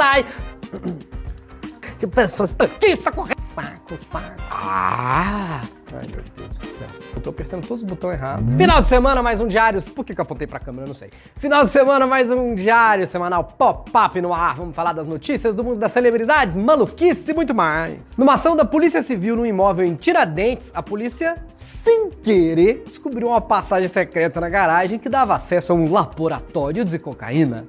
sai. Que pressão estatista correndo. Saco, saco. Ah! Ai, meu Deus do céu. Eu tô apertando todos os botões errados. Final de semana, mais um diário. Por que, que eu apontei pra câmera? Eu não sei. Final de semana, mais um diário semanal pop-up no ar. Vamos falar das notícias do mundo das celebridades, maluquice e muito mais. Numa ação da Polícia Civil no imóvel em Tiradentes, a polícia, sem querer, descobriu uma passagem secreta na garagem que dava acesso a um laboratório de cocaína.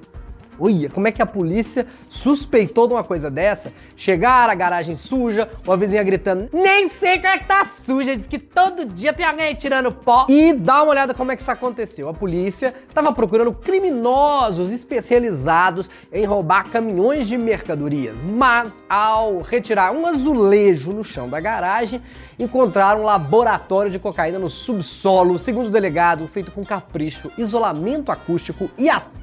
Olha, como é que a polícia suspeitou de uma coisa dessa? Chegar a garagem suja, uma vizinha gritando, nem sei como é que tá suja, diz que todo dia tem alguém tirando pó. E dá uma olhada como é que isso aconteceu. A polícia estava procurando criminosos especializados em roubar caminhões de mercadorias, mas ao retirar um azulejo no chão da garagem, encontraram um laboratório de cocaína no subsolo, segundo o delegado, feito com capricho, isolamento acústico e até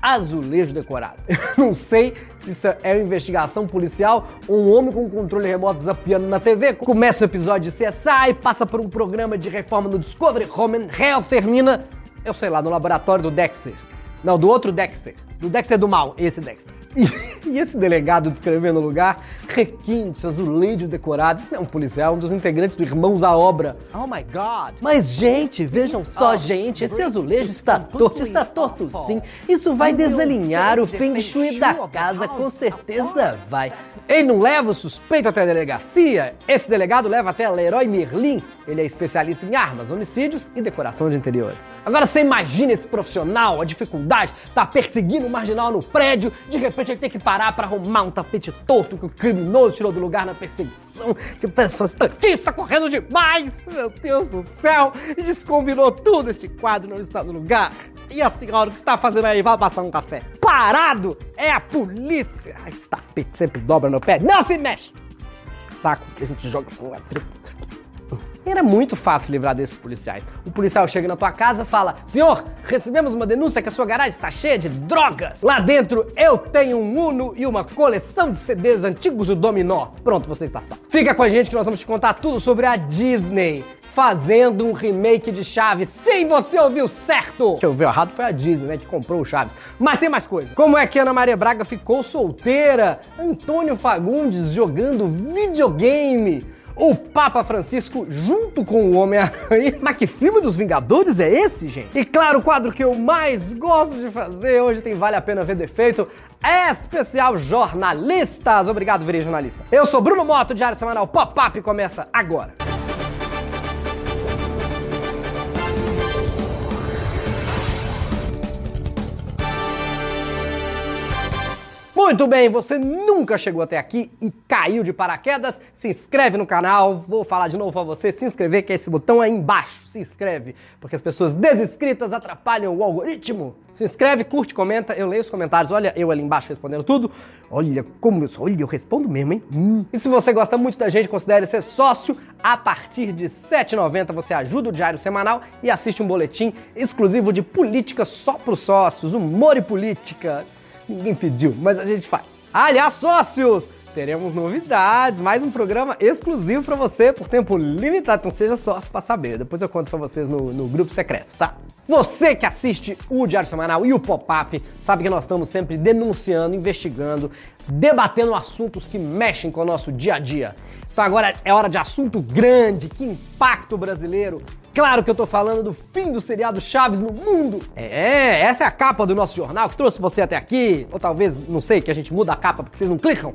azulejo decorado. Eu não sei se isso é uma investigação policial ou um homem com controle remoto zapiando na TV. Começa o episódio de CSI, passa por um programa de reforma no Discovery Home and Health, termina, eu sei lá, no laboratório do Dexter. Não, do outro Dexter. Do Dexter do mal, esse Dexter. E, e esse delegado descrevendo o lugar, requinte, azulejo decorado. Isso não é um policial, um dos integrantes do Irmãos à Obra. Oh my God! Mas, gente, vejam só, gente, esse azulejo está torto, está torto sim. Isso vai desalinhar o feng shui da casa, com certeza vai. Ele não leva o suspeito até a delegacia? Esse delegado leva até Leroy Merlin. Ele é especialista em armas, homicídios e decoração de interiores. Agora você imagina esse profissional, a dificuldade, tá perseguindo o marginal no prédio, de repente ele tem que parar para arrumar um tapete torto que o criminoso tirou do lugar na perseguição. Que pressão estatista correndo demais! Meu Deus do céu! E descombinou tudo, este quadro não está no lugar. E a senhora, o que está fazendo aí? Vai passar um café. Parado! É a polícia! Ah, esse tapete sempre dobra no pé. Não se mexe! Saco que a gente joga com a era muito fácil livrar desses policiais. O policial chega na tua casa e fala: Senhor, recebemos uma denúncia que a sua garagem está cheia de drogas. Lá dentro eu tenho um Uno e uma coleção de CDs antigos do Dominó. Pronto, você está salvo. Fica com a gente que nós vamos te contar tudo sobre a Disney fazendo um remake de Chaves. Sim, você ouviu certo! Quem ouviu errado foi a Disney, né, que comprou o Chaves. Mas tem mais coisa. Como é que Ana Maria Braga ficou solteira? Antônio Fagundes jogando videogame o Papa Francisco junto com o Homem-Aranha. Mas que filme dos Vingadores é esse, gente? E claro, o quadro que eu mais gosto de fazer hoje tem Vale a Pena Ver Defeito. É especial jornalistas. Obrigado, virei jornalista. Eu sou Bruno Moto, Diário Semanal Pop-Up começa agora. Muito bem, você nunca chegou até aqui e caiu de paraquedas? Se inscreve no canal, vou falar de novo para você se inscrever, que é esse botão aí embaixo, se inscreve, porque as pessoas desinscritas atrapalham o algoritmo. Se inscreve, curte, comenta, eu leio os comentários, olha eu ali embaixo respondendo tudo. Olha como eu sou, olha, eu respondo mesmo, hein? Hum. E se você gosta muito da gente, considere ser sócio. A partir de R$ 7,90 você ajuda o Diário Semanal e assiste um boletim exclusivo de política só para os sócios, humor e política. Ninguém pediu, mas a gente faz. Aliás, sócios! Teremos novidades, mais um programa exclusivo para você por tempo limitado, então seja sócio para saber. Depois eu conto para vocês no, no grupo secreto, tá? Você que assiste o Diário Semanal e o Pop-Up sabe que nós estamos sempre denunciando, investigando, debatendo assuntos que mexem com o nosso dia a dia. Então agora é hora de assunto grande, que impacta o brasileiro, Claro que eu tô falando do fim do seriado Chaves no mundo. É, essa é a capa do nosso jornal que trouxe você até aqui. Ou talvez, não sei, que a gente muda a capa porque vocês não clicam.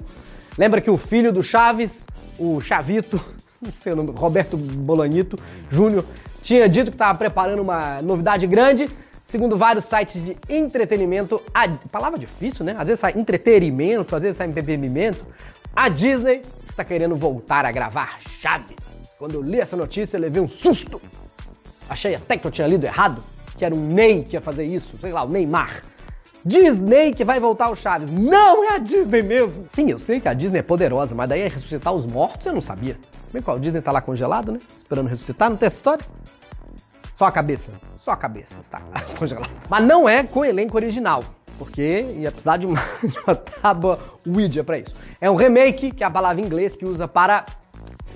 Lembra que o filho do Chaves, o Chavito, não sei o nome, Roberto Bolanito Júnior, tinha dito que estava preparando uma novidade grande. Segundo vários sites de entretenimento, a palavra difícil, né? Às vezes sai entretenimento, às vezes sai bebimento. A Disney está querendo voltar a gravar Chaves. Quando eu li essa notícia, levei um susto. Achei até que eu tinha lido errado, que era um Ney que ia fazer isso, sei lá, o Neymar. Disney que vai voltar o Chaves. Não é a Disney mesmo. Sim, eu sei que a Disney é poderosa, mas daí é ressuscitar os mortos eu não sabia. Bem qual, o Disney tá lá congelado, né? Esperando ressuscitar, não tem essa história? Só a cabeça. Só a cabeça está congelada. Mas não é com o elenco original. Porque ia precisar de uma, de uma tábua Ouija pra isso. É um remake, que é a palavra em inglês que usa para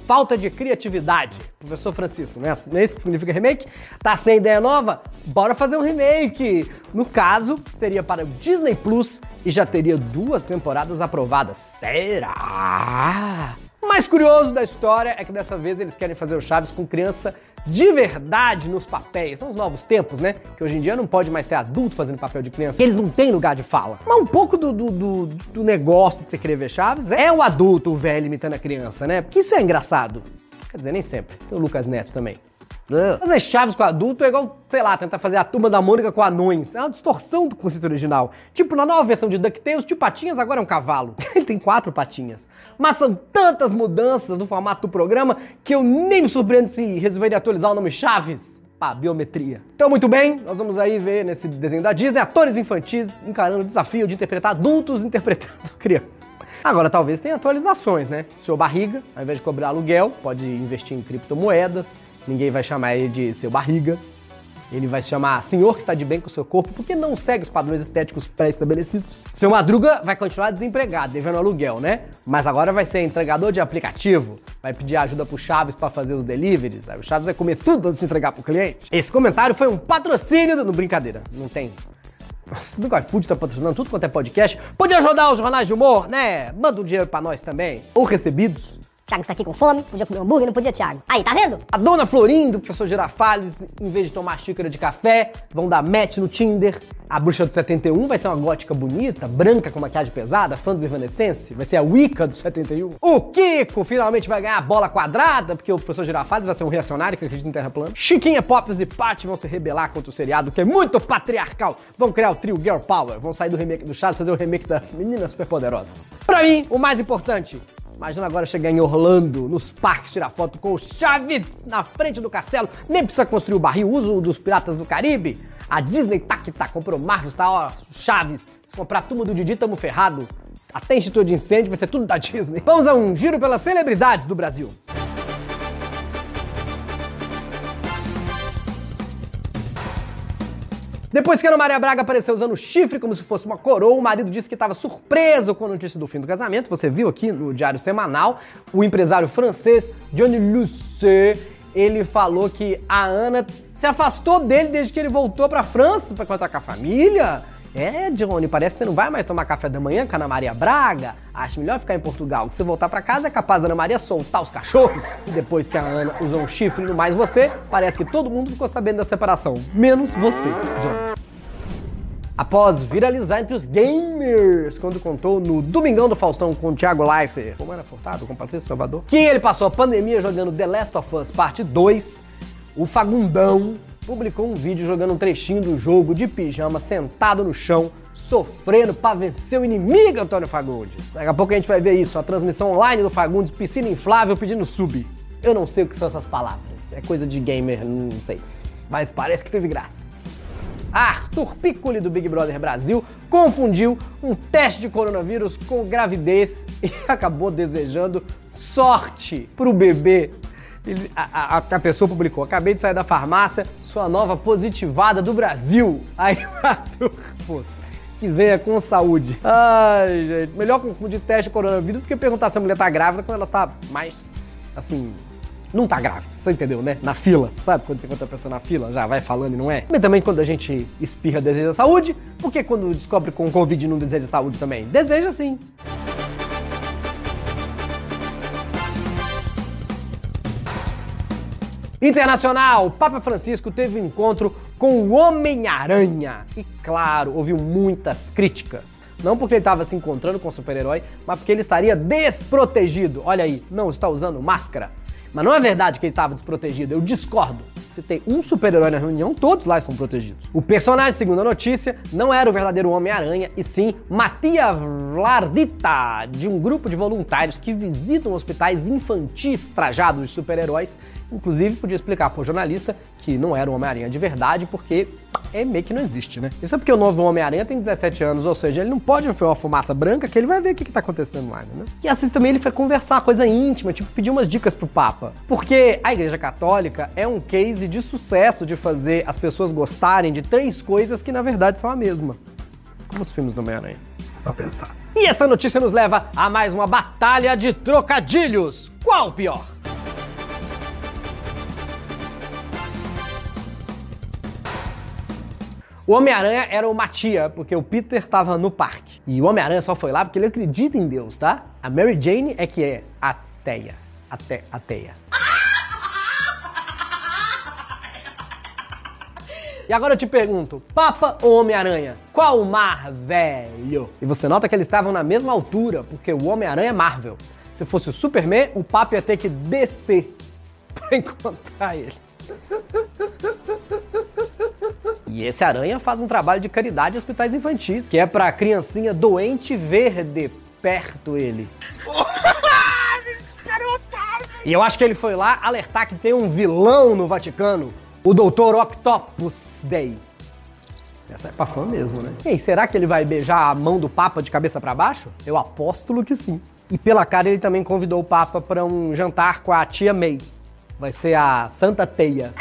falta de criatividade. Professor Francisco, não é, não é isso que significa remake? Tá sem ideia nova? Bora fazer um remake! No caso, seria para o Disney Plus e já teria duas temporadas aprovadas. Será? O mais curioso da história é que dessa vez eles querem fazer o Chaves com criança de verdade nos papéis. São os novos tempos, né? Que hoje em dia não pode mais ter adulto fazendo papel de criança. Eles não têm lugar de fala. Mas um pouco do, do, do, do negócio de você querer ver Chaves é o adulto, o velho imitando a criança, né? Porque isso é engraçado. Quer dizer, nem sempre. Tem o Lucas Neto também. Fazer Chaves com adulto é igual, sei lá, tentar fazer a turma da Mônica com anões. É uma distorção do conceito original. Tipo, na nova versão de DuckTales, tio Patinhas agora é um cavalo. Ele tem quatro patinhas. Mas são tantas mudanças no formato do programa que eu nem me surpreendo se resolverem atualizar o nome Chaves para biometria. Então, muito bem, nós vamos aí ver nesse desenho da Disney atores infantis encarando o desafio de interpretar adultos interpretando crianças. Agora, talvez tenha atualizações, né? Seu barriga, ao invés de cobrar aluguel, pode investir em criptomoedas Ninguém vai chamar ele de seu barriga. Ele vai se chamar senhor que está de bem com o seu corpo, porque não segue os padrões estéticos pré-estabelecidos. Seu Madruga vai continuar desempregado, devendo aluguel, né? Mas agora vai ser entregador de aplicativo, vai pedir ajuda pro Chaves para fazer os deliveries, aí o Chaves vai comer tudo antes de entregar pro cliente. Esse comentário foi um patrocínio do... No, brincadeira, não tem. Você viu que o iFood tá patrocinando tudo quanto é podcast? Podia ajudar os jornais de humor, né? Manda um dinheiro para nós também. Ou recebidos. Thiago está aqui com fome, podia comer hambúrguer, não podia, Thiago. Aí, tá vendo? A dona Florindo, o professor Girafales, em vez de tomar xícara de café, vão dar match no Tinder. A bruxa do 71 vai ser uma gótica bonita, branca com maquiagem pesada, fã do Evanescence. Vai ser a Wicca do 71. O Kiko finalmente vai ganhar a bola quadrada, porque o professor Girafales vai ser um reacionário que acredita em terra plana. Chiquinha, Pops e Paty vão se rebelar contra o seriado, que é muito patriarcal. Vão criar o trio Girl Power, vão sair do remake do Chaves, fazer o remake das Meninas Superpoderosas. Pra mim, o mais importante, Imagina agora chegar em Orlando, nos parques, tirar foto com o Chaves na frente do castelo. Nem precisa construir o barril, usa o dos Piratas do Caribe. A Disney tá que tá, comprou Marvel, tá, ó, Chaves. Se comprar a turma do Didi, tamo ferrado. Até instituto de incêndio vai ser tudo da Disney. Vamos a um giro pelas celebridades do Brasil. Depois que Ana Maria Braga apareceu usando chifre como se fosse uma coroa, o marido disse que estava surpreso com a notícia do fim do casamento. Você viu aqui no Diário Semanal, o empresário francês Johnny Lucet, ele falou que a Ana se afastou dele desde que ele voltou para a França para contar com a família. É, Johnny, parece que você não vai mais tomar café da manhã com a Ana Maria Braga. Acho melhor ficar em Portugal. Se você voltar para casa, é capaz da Ana Maria soltar os cachorros. E depois que a Ana usou um chifre no mais você, parece que todo mundo ficou sabendo da separação. Menos você, Johnny. Após viralizar entre os gamers, quando contou no Domingão do Faustão com o Thiago Leifert, como era Furtado, com Patrícia Salvador, que ele passou a pandemia jogando The Last of Us Parte 2, o Fagundão publicou um vídeo jogando um trechinho do jogo de pijama, sentado no chão, sofrendo para vencer o inimigo, Antônio Fagundes. Daqui a pouco a gente vai ver isso, a transmissão online do Fagundes, piscina inflável pedindo sub. Eu não sei o que são essas palavras, é coisa de gamer, não sei. Mas parece que teve graça. Arthur Piccoli do Big Brother Brasil confundiu um teste de coronavírus com gravidez e acabou desejando sorte pro bebê ele, a, a, a, pessoa publicou: Acabei de sair da farmácia, sua nova positivada do Brasil. Aí pô, que venha com saúde. Ai, gente, melhor confundir teste de coronavírus do que perguntar se a mulher tá grávida quando ela está mais, assim, não tá grávida. Você entendeu, né? Na fila. Sabe quando tem outra pessoa na fila, já vai falando e não é? Mas também quando a gente espirra deseja saúde, por que quando descobre com Covid não deseja saúde também? Deseja sim. Internacional, Papa Francisco teve um encontro com o Homem-Aranha. E claro, ouviu muitas críticas. Não porque ele estava se encontrando com o super-herói, mas porque ele estaria desprotegido. Olha aí, não está usando máscara. Mas não é verdade que ele estava desprotegido, eu discordo. Se tem um super-herói na reunião, todos lá estão protegidos. O personagem, segundo a notícia, não era o verdadeiro Homem-Aranha, e sim Mattia Vlardita, de um grupo de voluntários que visitam hospitais infantis trajados de super-heróis Inclusive, podia explicar para o jornalista que não era um Homem-Aranha de verdade, porque é meio que não existe, né? Isso é porque o novo Homem-Aranha tem 17 anos, ou seja, ele não pode ver uma fumaça branca que ele vai ver o que, está acontecendo lá, né? E assim também ele foi conversar, coisa íntima, tipo pedir umas dicas pro Papa. Porque a Igreja Católica é um case de sucesso de fazer as pessoas gostarem de três coisas que na verdade são a mesma. Como os filmes do Homem-Aranha. Pra pensar. E essa notícia nos leva a mais uma batalha de trocadilhos. Qual o pior? O Homem-Aranha era uma tia, porque o Peter tava no parque. E o Homem-Aranha só foi lá porque ele acredita em Deus, tá? A Mary Jane é que é ateia. Até, ateia. E agora eu te pergunto, Papa ou Homem-Aranha? Qual o mar velho? E você nota que eles estavam na mesma altura, porque o Homem-Aranha é Marvel. Se fosse o Superman, o Papa ia ter que descer pra encontrar ele. E esse aranha faz um trabalho de caridade em hospitais infantis, que é pra criancinha doente ver de perto ele. E eu acho que ele foi lá alertar que tem um vilão no Vaticano, o Doutor Octopus Day. Essa é pra fã mesmo, né? E será que ele vai beijar a mão do Papa de cabeça para baixo? Eu aposto que sim. E pela cara ele também convidou o Papa para um jantar com a tia May. Vai ser a Santa Teia.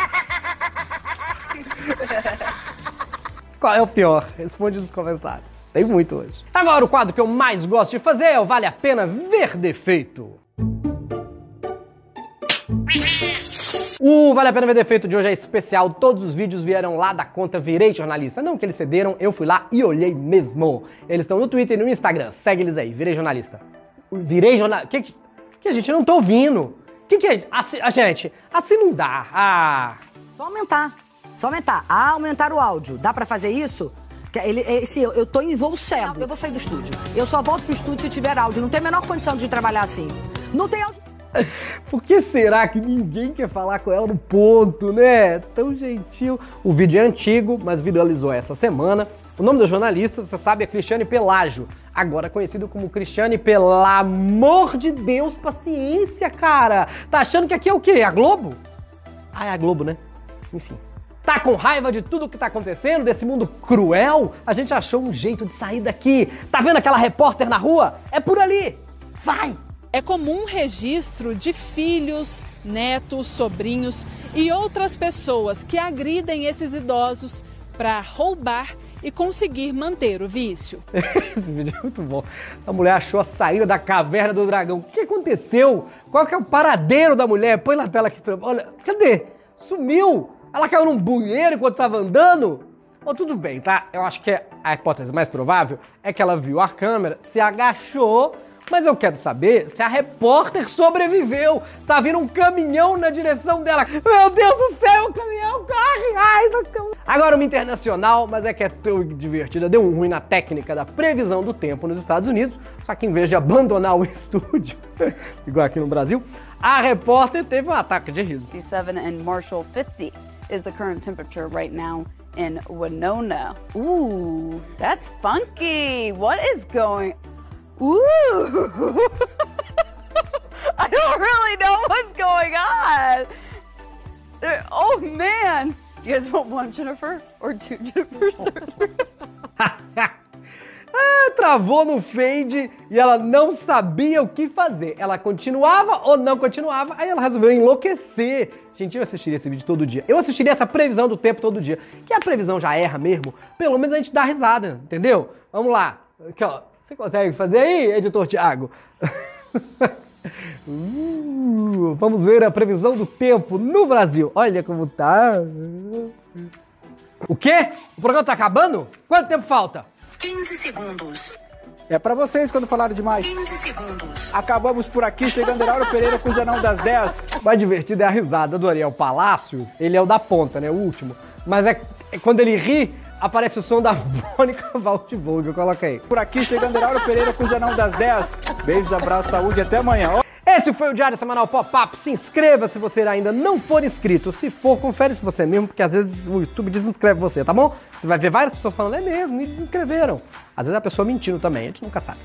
Qual é o pior? Responde nos comentários. Tem muito hoje. Agora o quadro que eu mais gosto de fazer é o Vale a Pena Ver Defeito. O Vale a Pena Ver Defeito de hoje é especial. Todos os vídeos vieram lá da conta Virei Jornalista. Não que eles cederam, eu fui lá e olhei mesmo. Eles estão no Twitter e no Instagram. Segue eles aí, Virei Jornalista. Virei Jornalista. Que, que a gente não tô ouvindo. Que que é? Assim, a gente, assim não dá. Ah. Só aumentar. Só aumentar. Ah, aumentar o áudio. Dá pra fazer isso? Que Ele, esse, eu, eu tô em voo cego. Eu vou sair do estúdio. Eu só volto pro estúdio se tiver áudio. Não tem a menor condição de trabalhar assim. Não tem áudio. Por que será que ninguém quer falar com ela no ponto, né? Tão gentil. O vídeo é antigo, mas viralizou essa semana. O nome do jornalista, você sabe, é Cristiane Pelágio, agora conhecido como Cristiane, pelo amor de Deus, paciência, cara. Tá achando que aqui é o quê? A Globo? Ah, é a Globo, né? Enfim. Tá com raiva de tudo que tá acontecendo, desse mundo cruel? A gente achou um jeito de sair daqui. Tá vendo aquela repórter na rua? É por ali. Vai! É comum registro de filhos, netos, sobrinhos e outras pessoas que agridem esses idosos para roubar e conseguir manter o vício. Esse vídeo é muito bom. A mulher achou a saída da caverna do dragão. O que aconteceu? Qual que é o paradeiro da mulher? Põe na tela aqui pra... Olha, cadê? Sumiu! Ela caiu num bunheiro enquanto estava andando? Ou tudo bem, tá? Eu acho que a hipótese mais provável é que ela viu a câmera, se agachou mas eu quero saber se a repórter sobreviveu. Tá vindo um caminhão na direção dela. Meu Deus do céu, o caminhão corre! Ai, socorro. Agora uma internacional, mas é que é tão divertida. Deu um ruim na técnica da previsão do tempo nos Estados Unidos. Só que em vez de abandonar o estúdio, igual aqui no Brasil, a repórter teve um ataque de riso. 57 and Marshall 50 is the current temperature right now in Winona. Ooh, that's funky. What is going Ooh! I don't really know what's going on. There- oh man! Do you guys want one Jennifer or two Jennifers? Ah, travou no fade e ela não sabia o que fazer. Ela continuava ou não continuava, aí ela resolveu enlouquecer. Gente, eu assistiria esse vídeo todo dia. Eu assistiria essa previsão do tempo todo dia. Que a previsão já erra mesmo, pelo menos a gente dá risada, entendeu? Vamos lá. Aqui, ó. Você consegue fazer aí, editor Thiago? Uh, vamos ver a previsão do tempo no Brasil. Olha como tá. O quê? O programa tá acabando? Quanto tempo falta? 15 segundos. É pra vocês quando falaram demais. 15 segundos. Acabamos por aqui, chegando Lauro Pereira com o Jornal das 10. mais divertido é a risada do Ariel Palácios. Ele é o da ponta, né? O último. Mas é, é quando ele ri, aparece o som da Mônica Valtvogue. Coloca aí. Por aqui, chegando Lauro Pereira com o Jornal das 10. Beijos, abraço, saúde, até amanhã. Esse foi o Diário Semanal Pop-Up. Se inscreva se você ainda não for inscrito. Se for, confere se você é mesmo, porque às vezes o YouTube desinscreve você, tá bom? Você vai ver várias pessoas falando, é mesmo, me desinscreveram. Às vezes a pessoa mentindo também, a gente nunca sabe.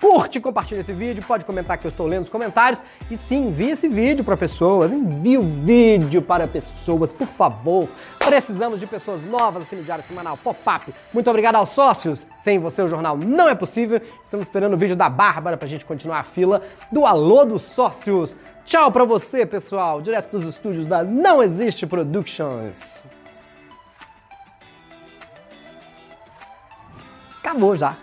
Curte compartilha esse vídeo, pode comentar que eu estou lendo os comentários. E sim, envie esse vídeo para pessoas, envie o vídeo para pessoas, por favor. Precisamos de pessoas novas aqui no Diário Semanal Pop-Up. Muito obrigado aos sócios. Sem você o jornal não é possível. Estamos esperando o vídeo da Bárbara pra gente continuar a fila do Alô dos Sócios. Tchau pra você, pessoal, direto dos estúdios da Não Existe Productions. Acabou já.